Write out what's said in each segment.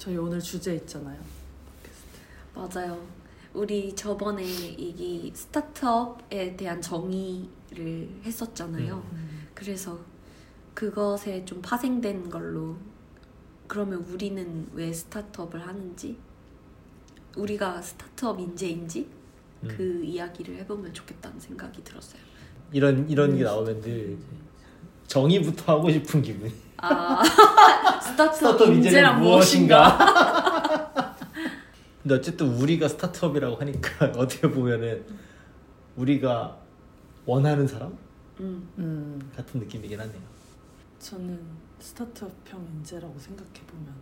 저희 오늘 주제 있잖아요. 맞아요. 우리 저번에 이 스타트업에 대한 정의를 했었잖아요. 음. 그래서 그것에 좀 파생된 걸로 그러면 우리는 왜 스타트업을 하는지 우리가 스타트업 인재인지 음. 그 이야기를 해보면 좋겠다는 생각이 들었어요. 이런 이런 음. 게 나오면 늘 정의부터 하고 싶은 기분이. 아 스타트업, 스타트업 인재란 무엇인가? 근데 어쨌든 우리가 스타트업이라고 하니까 어떻게 보면은 우리가 원하는 사람 음, 음, 같은 느낌이긴 하네요. 저는 스타트업형 인재라고 생각해 보면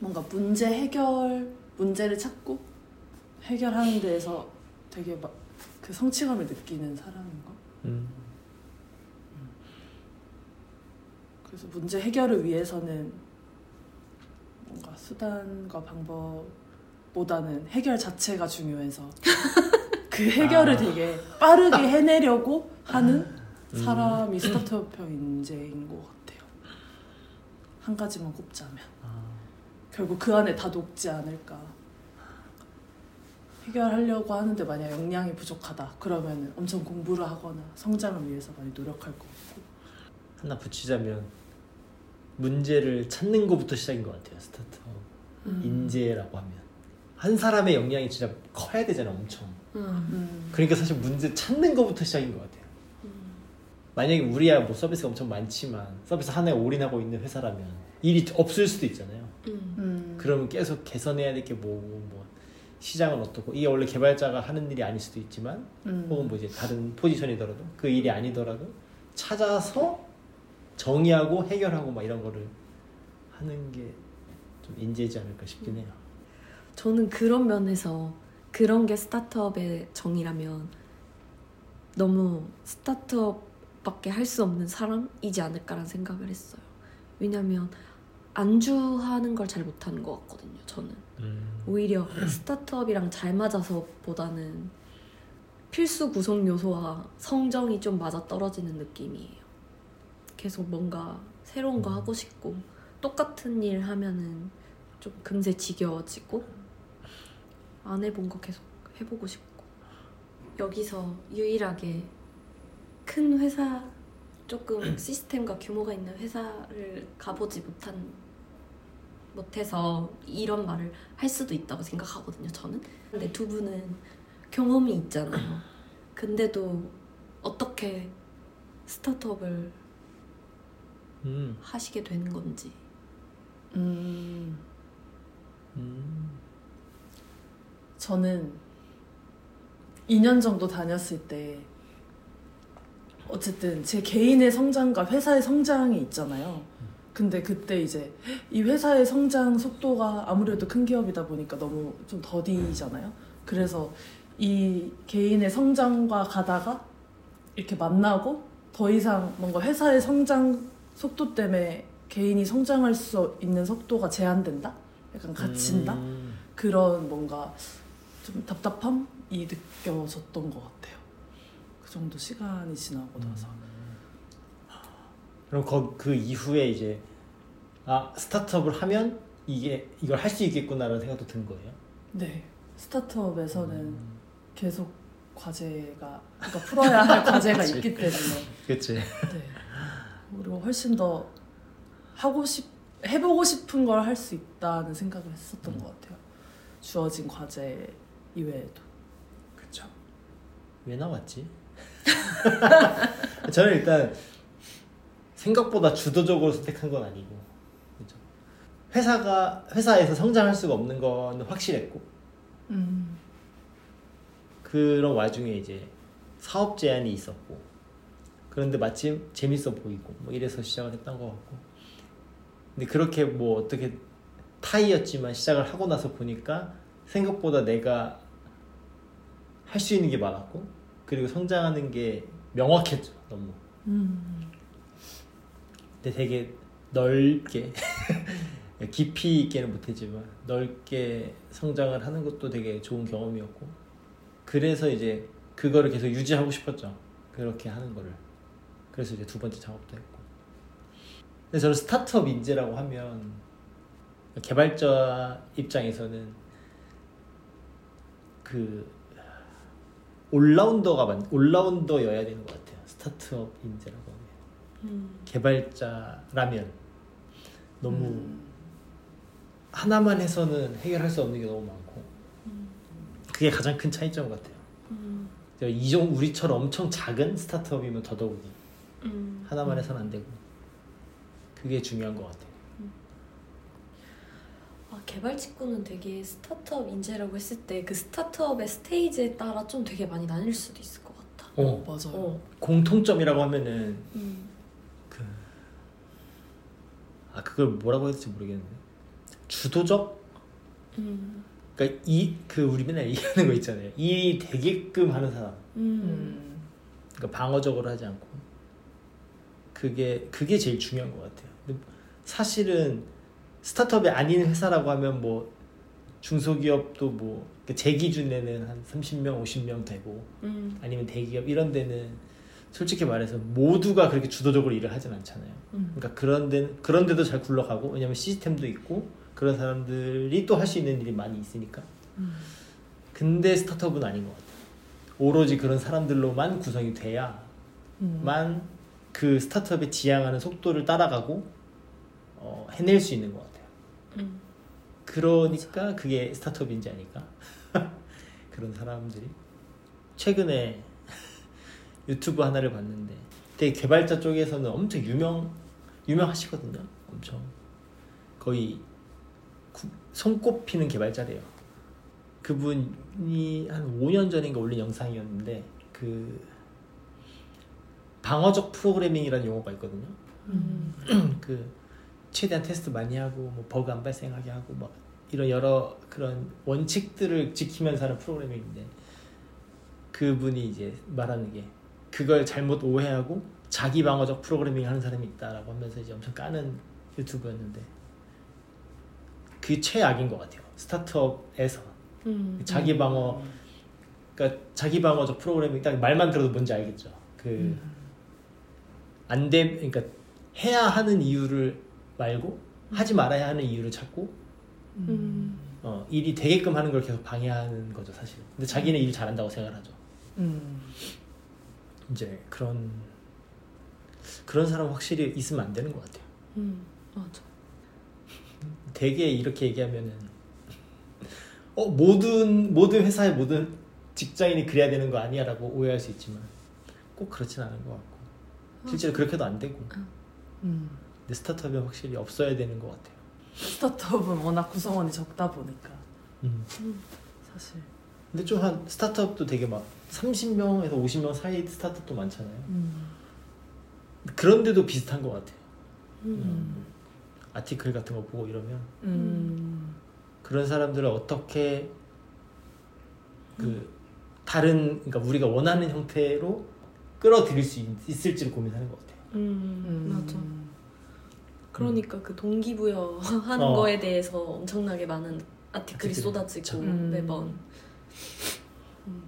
뭔가 문제 해결 문제를 찾고 해결하는 데에서 되게 막 그 성취감을 느끼는 사람인 거. 음. 그래서 문제 해결을 위해서는 뭔가 수단과 방법보다는 해결 자체가 중요해서 그 해결을 아. 되게 빠르게 해내려고 하는 음. 사람이 스타트업형 인재인 것 같아요. 한 가지만 꼽자면 아, 결국 그 안에 다 녹지 않을까. 해결하려고 하는데 만약 역량이 부족하다 그러면 엄청 공부를 하거나 성장을 위해서 많이 노력할 것 같고 하나 붙이자면 문제를 찾는 것부터 시작인 것 같아요. 스타트업 음. 인재라고 하면 한 사람의 역량이 진짜 커야 되잖아, 엄청. 음, 음. 그러니까 사실 문제 찾는 것부터 시작인 것 같아요. 만약에 우리야 뭐 서비스가 엄청 많지만 서비스 하나에 올인하고 있는 회사라면 일이 없을 수도 있잖아요. 음, 음. 그러면 계속 개선해야 될 게 뭐고 뭐 시장은 어떻고 이게 원래 개발자가 하는 일이 아닐 수도 있지만 음. 혹은 뭐 이제 다른 포지션이더라도 그 일이 아니더라도 찾아서 정의하고 해결하고 막 이런 거를 하는 게 좀 인재지 않을까 싶긴 해요. 저는 그런 면에서 그런 게 스타트업의 정의라면 너무 스타트업밖에 할 수 없는 사람이지 않을까라는 생각을 했어요. 왜냐면 안주하는 걸 잘 못하는 것 같거든요. 저는 음. 오히려 스타트업이랑 잘 맞아서보다는 필수 구성 요소와 성정이 좀 맞아 떨어지는 느낌이에요. 계속 뭔가 새로운 거 하고 싶고 똑같은 일 하면은 좀 금세 지겨워지고 안 해본 거 계속 해보고 싶고 여기서 유일하게 큰 회사 조금 시스템과 규모가 있는 회사를 가보지 못한 못해서 이런 말을 할 수도 있다고 생각하거든요. 저는. 근데 두 분은 경험이 있잖아요. 근데도 어떻게 스타트업을 음. 하시게 되는 건지. 음. 음. 저는 2년 정도 다녔을 때 어쨌든 제 개인의 성장과 회사의 성장이 있잖아요. 근데 그때 이제 이 회사의 성장 속도가 아무래도 큰 기업이다 보니까 너무 좀 더디잖아요. 그래서 이 개인의 성장과 가다가 이렇게 만나고 더 이상 뭔가 회사의 성장 속도 때문에 개인이 성장할 수 있는 속도가 제한된다? 약간 갇힌다? 음. 그런 뭔가 좀 답답함이 느껴졌던 것 같아요. 그 정도 시간이 지나고 나서. 그럼 거, 그 이후에 이제 아 스타트업을 하면 이게 이걸 할 수 있겠구나라는 생각도 든 거예요. 네. 스타트업에서는 음. 계속 과제가 그러니까 풀어야 할 과제가. 있기 때문에 그치. 네. 그리고 훨씬 더 하고 싶 해보고 싶은 걸 할 수 있다는 생각을 했었던 음. 것 같아요. 주어진 과제 이외에도. 그쵸. 왜 나왔지? 저는 일단 생각보다 주도적으로 선택한 건 아니고 그죠. 회사가 회사에서 성장할 수가 없는 건 확실했고 음. 그런 와중에 이제 사업 제안이 있었고 그런데 마침 재밌어 보이고 뭐 이래서 시작을 했던 것 같고. 근데 그렇게 뭐 어떻게 타이였지만 시작을 하고 나서 보니까 생각보다 내가 할 수 있는 게 많았고 그리고 성장하는 게 명확했죠 너무. 음. 근데 되게 넓게 깊이 있게는 못했지만 넓게 성장을 하는 것도 되게 좋은 경험이었고. 그래서 이제 그거를 계속 유지하고 싶었죠 그렇게 하는 거를 그래서 이제 두 번째 작업도 했고 근데 저는 스타트업 인재라고 하면 개발자 입장에서는 그 올라운더가 맞 올라운더여야 되는 것 같아요. 스타트업 인재라고 하면 음. 개발자라면 너무 음. 하나만 해서는 해결할 수 없는 게 너무 많고 그게 가장 큰 차이점 같아요. 음. 이종 우리처럼 엄청 작은 스타트업이면 더더욱이 음. 하나만 해서는 안 되고 그게 중요한 것 같아요. 아, 개발 직구는 되게 스타트업 인재라고 했을 때 그 스타트업의 스테이지에 따라 좀 되게 많이 나뉠 수도 있을 것 같아. 어, 맞아요. 어. 공통점이라고 하면은 음. 그, 아 그걸 뭐라고 해야 될지 모르겠는데 주도적 음. 그러니까 이 그 우리 맨날 얘기하는 거 있잖아요 일이 되게끔 하는 사람 음. 음. 그러니까 방어적으로 하지 않고 그게 그게 제일 중요한 것 같아요 사실은 스타트업이 아닌 회사라고 하면 뭐 중소기업도 뭐 제 기준에는 한 30명 50명 되고 음. 아니면 대기업 이런 데는 솔직히 말해서 모두가 그렇게 주도적으로 일을 하진 않잖아요. 음. 그러니까 그런 데 그런 데도 잘 굴러가고 왜냐면 시스템도 있고 그런 사람들이 또 할 수 있는 일이 많이 있으니까. 음. 근데 스타트업은 아닌 것 같아요. 오로지 그런 사람들로만 구성이 돼야만 음. 그 스타트업에 지향하는 속도를 따라가고 어, 해낼 수 있는 것 같아요. 음. 그러니까 그게 스타트업인지 아닐까? 그런 사람들이 최근에 유튜브 하나를 봤는데 되게 개발자 쪽에서는 엄청 유명 유명하시거든요. 엄청 거의 구- 손꼽히는 개발자래요. 그분이 한 5년 전인가 올린 영상이었는데 그 방어적 프로그래밍이라는 용어가 있거든요. 음. 그 최대한 테스트 많이 하고 뭐 버그 안 발생하게 하고 막 이런 여러 그런 원칙들을 지키면서 하는 프로그래밍인데 그분이 이제 말하는 게 그걸 잘못 오해하고 자기 방어적 프로그래밍 하는 사람이 있다라고 하면서 이제 엄청 까는 유튜브였는데 그게 최악인 것 같아요 스타트업에서 음. 자기 방어 그러니까 자기 방어적 프로그래밍 딱 말만 들어도 뭔지 알겠죠 그 안 돼 그러니까 해야 하는 이유를 말고 하지 말아야 하는 이유를 찾고 음. 어, 일이 되게끔 하는 걸 계속 방해하는 거죠 사실. 근데 자기는 일 잘한다고 생각하죠. 음. 이제 그런 그런 사람 확실히 있으면 안 되는 것 같아요. 음. 맞아. 되게 이렇게 얘기하면은 어 모든 모든 회사의 모든 직장인이 그래야 되는 거 아니야라고 오해할 수 있지만 꼭 그렇진 않은 것 같고 실제로 그렇게도 안 되고 음. 근데 스타트업은 확실히 없어야 되는 것 같아요. 스타트업은 워낙 구성원이 적다 보니까 음. 사실. 근데 좀 한 스타트업도 되게 막 30명에서 50명 사이 스타트업도 많잖아요. 음. 그런데도 비슷한 것 같아요. 음. 아티클 같은 거 보고 이러면 음. 그런 사람들을 어떻게 그 다른 그러니까 우리가 원하는 형태로 끌어들일 수 있, 있을지를 고민하는 것 같아요. 음. 음. 맞아. 그러니까 그 동기부여 하는 어. 거에 대해서 엄청나게 많은 아티클이 쏟아지고 음. 매번. 음.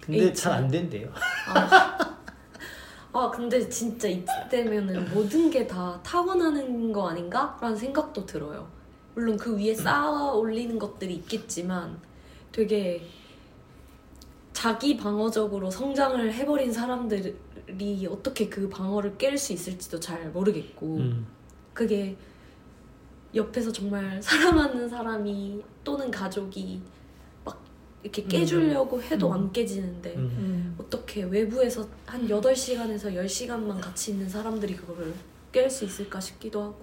근데. 잘 안 된대요. 아. 아 근데 진짜 이때면은 모든 게 다 타고나는 거 아닌가 라는 생각도 들어요. 물론 그 위에 쌓아 올리는 것들이 있겠지만 되게 자기 방어적으로 성장을 해버린 사람들이 어떻게 그 방어를 깰 수 있을지도 잘 모르겠고 음. 그게 옆에서 정말 사랑하는 사람이 또는 가족이 막 이렇게 깨주려고 해도 음. 안 깨지는데 음. 음. 어떻게 외부에서 한 8시간에서 10시간만 같이 있는 사람들이 그거를 깰 수 있을까 싶기도 하고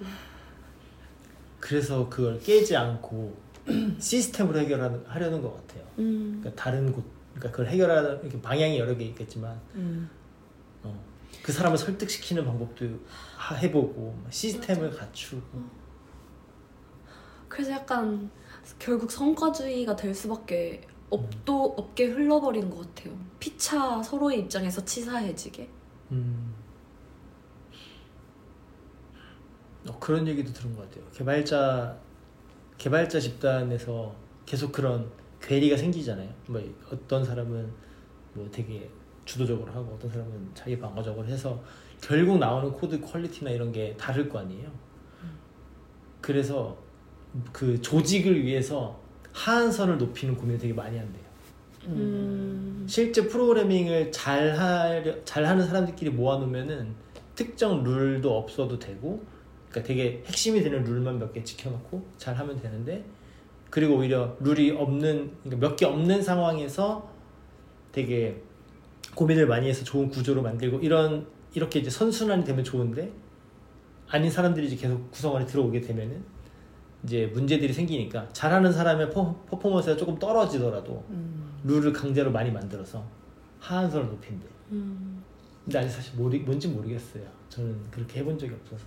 그래서 그걸 깨지 않고 시스템으로 해결하는 하려는 것 같아요. 음. 그러니까 다른 곳, 그러니까 그걸 해결하는 이렇게 방향이 여러 개 있겠지만 음. 어, 그 사람을 설득시키는 방법도 하- 해보고 시스템을 갖추고 그래서 약간 결국 성과주의가 될 수밖에 없도 없게 흘러버리는 것 같아요 피차 서로의 입장에서 치사해지게 음. 어, 그런 얘기도 들은 것 같아요. 개발자 개발자 집단에서 계속 그런 괴리가 생기잖아요. 뭐 어떤 사람은 뭐 되게 주도적으로 하고 어떤 사람은 자기 방어적으로 해서 결국 나오는 코드 quality나 이런 게 다를 거 아니에요. 그래서 그 조직을 위해서 하한선을 높이는 고민을 되게 많이 한대요. 음. 실제 프로그래밍을 잘 하려 잘 하는 사람들끼리 모아놓으면은 특정 룰도 없어도 되고, 그러니까 되게 핵심이 되는 룰만 몇 개 지켜놓고 잘 하면 되는데, 그리고 오히려 룰이 없는 그러니까 몇 개 없는 상황에서 되게 고민을 많이 해서 좋은 구조로 만들고 이런 이렇게 이제 선순환이 되면 좋은데 아닌 사람들이 이제 계속 구성 안에 들어오게 되면은 이제 문제들이 생기니까 잘하는 사람의 퍼, 퍼포먼스가 조금 떨어지더라도 음. 룰을 강제로 많이 만들어서 하한선을 높인대. 음. 근데 아직 사실 모르, 뭔지 모르겠어요. 저는 그렇게 해본 적이 없어서.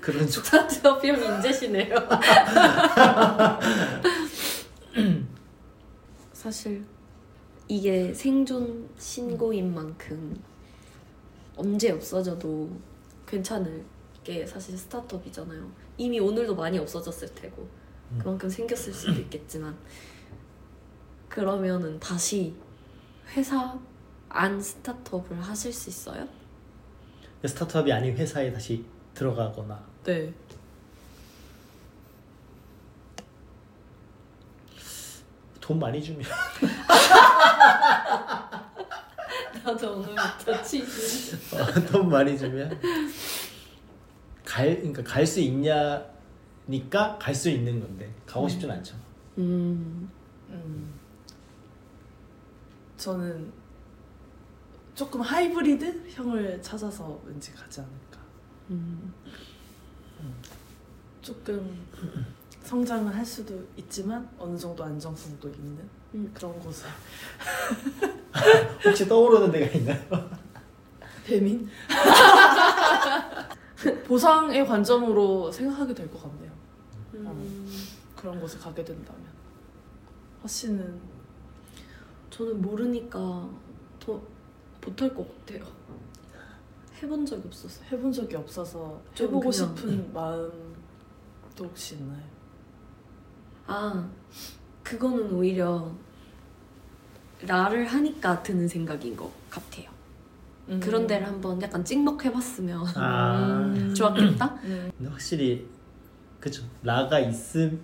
그런 쪽. 스타트업 형 인재시네요. 사실 이게 생존 신고인 만큼 언제 없어져도 괜찮을 게 사실 스타트업이잖아요. 이미 오늘도 많이 없어졌을 테고 음. 그만큼 생겼을 수도 있겠지만 그러면은 다시 회사 안 스타트업을 하실 수 있어요? 스타트업이 아닌 회사에 다시 들어가거나 네. 돈 많이 주면 나도 오늘부터 치즈. 어, 돈 많이 주면 갈 그러니까 갈 수 있냐니까 갈 수 있는 건데 가고 싶진 않죠. 음. 음. 저는 조금 하이브리드 형을 찾아서 왠지 가지 않을까. 음. 조금 성장을 할 수도 있지만 어느 정도 안정성도 있는 음. 그런 곳에 혹시 떠오르는 데가 있나요? 배민 보상의 관점으로 생각하게 될 것 같네요. 음. 그런 곳에 가게 된다면 허 씨는 저는 모르니까 더 못할 것 같아요. 해본 적이 없어서. 해본 적이 없어서 좀 해보고 그냥- 싶은 마음도 혹시 있나요? 아, 그거는 오히려 나를 하니까 드는 생각인 것 같아요. 음. 그런 데를 한번 약간 찍먹해봤으면 아 음. 좋았겠다? 음. 근데 확실히 그쵸 라가 있음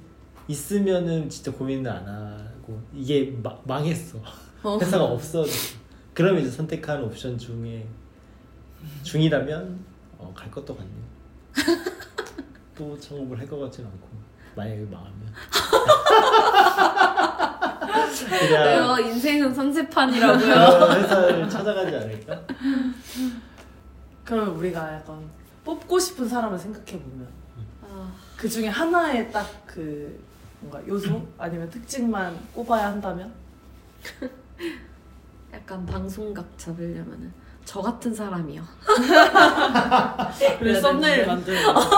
있으면은 진짜 고민을 안 하고 이게 마, 망했어 어. 회사가 없어졌어 그러면 이제 선택한 옵션 중에 중이라면 어, 갈 것도 같네 또 창업을 할 것 같지는 않고 만약에 망하면. 그냥 내가 인생은 선세판이라고요. 그런 회사를 찾아가지 않을까? 그러면 우리가 약간 뽑고 싶은 사람을 생각해 보면 아, 그 중에 하나의 딱 그 뭔가 요소? 아니면 특징만 꼽아야 한다면? 약간 방송각 잡으려면은 저 같은 사람이요. 그래서 그래야 썸네일. 만드는 거죠.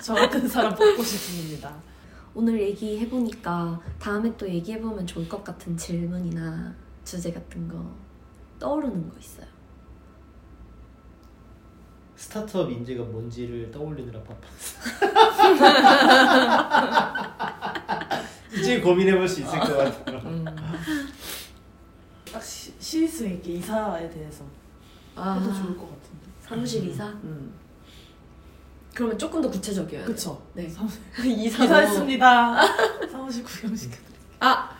저 같은 사람 뽑고 싶습니다. 오늘 얘기해보니까 다음에 또 얘기해보면 좋을 것 같은 질문이나 주제 같은 거 떠오르는 거 있어요. 스타트업 인재가 뭔지를 떠올리느라 바빴어. 이제 고민해볼 수 있을 것 같아요. 음. 딱 시, 시스에게 이사에 대해서 아, 해도 좋을 것 같은데. 사무실 이사? 음. 그러면 조금 더 구체적이어야 돼요. 그쵸. 네. 사무실 이사 이사했습니다. 사무실 구경시켜드릴게요. 아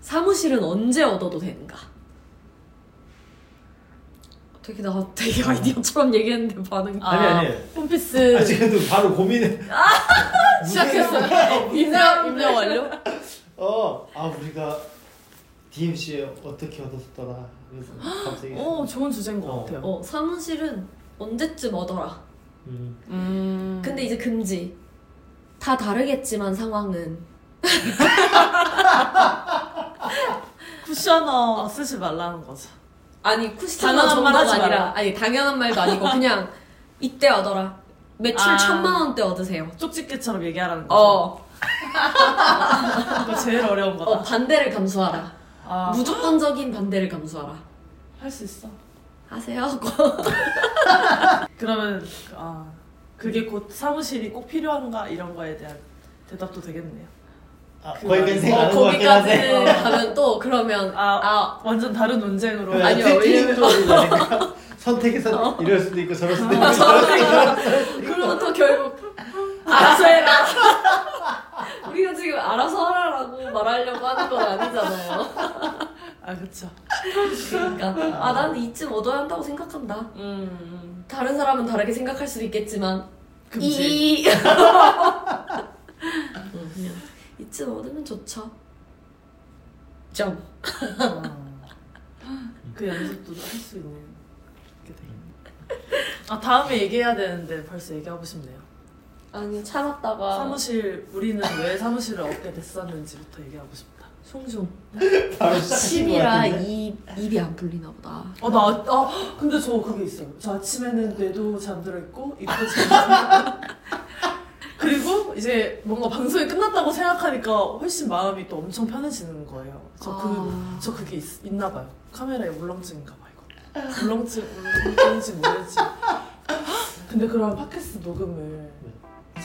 사무실은 언제 얻어도 되는가? 되게 나 되게 아이디어처럼 얘기했는데 반응이 아, 아니 아니. 홈피스 아, 지금도 바로 고민을 시작했어요. 입력 입력 완료. 어, 아 우리가 DMC 어떻게 얻었더라. 그래서 갑자기. 오 좋은 주제인 것 어. 같아요. 어 사무실은 언제쯤 얻어라. 음. 음. 근데 이제 금지. 다 다르겠지만 상황은 쿠셔너 쓰지 말라는 거죠. 아니 당연한 말 정도가 하지 아니라 마라. 아니 당연한 말도 아니고 그냥 이때 얻어라. 매출 아. 천만 원대 얻으세요. 쪽집게처럼 얘기하라는 거죠. 어, 이거 제일 어려운 거다. 어 반대를 감수하라. 아, 무조건적인 반대를 감수하라. 할 수 있어. 하세요. 그러면 아 그게 곧 사무실이 꼭 필요한가 이런 거에 대한 대답도 되겠네요. 아, 그 거기까지 말이- 생각하는 어, 것 같긴 한데. 거기까지 가면 또 그러면 아, 아 완전 다른 논쟁으로. 네, 아니요, 세팅 왜냐면- 선택해서 이럴 수도 있고 저럴 수도 있고 저럴 수도 있고 그러면 또 결국 알아서 해라. 지금 알아서 하라라고 말하려고 하는 건 아니잖아요. 아 그쵸. 그러니까 아 나는 이쯤 얻어야 한다고 생각한다. 음. 다른 사람은 다르게 생각할 수도 있겠지만 금지. 이 응, 그냥 이쯤 얻으면 좋죠. 점. 어. 그 연습도 할 수 있는 게 되겠네. 아 다음에 얘기해야 되는데 벌써 얘기하고 싶네요. 아니 참았다가 사무실 우리는 왜 사무실을 얻게 됐었는지부터 얘기하고 싶다. 숭숭. 바로 침이라? 입 입이 안 풀리나 보다. 어나 아, 근데 저 그게 있어요. 저 아침에는 뇌도 잠들어 있고 입도 잠들어 그리고 이제 뭔가 방송이 끝났다고 생각하니까 훨씬 마음이 또 엄청 편해지는 거예요. 저그 아. 저 그게 있, 있나 봐요. 카메라에 울렁증인가 봐 이거. 울렁증 울렁증인지 모르겠지. 근데 그럼 팟캐스트 녹음을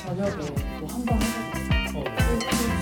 저녁에 뭐한번 하거든요. 어.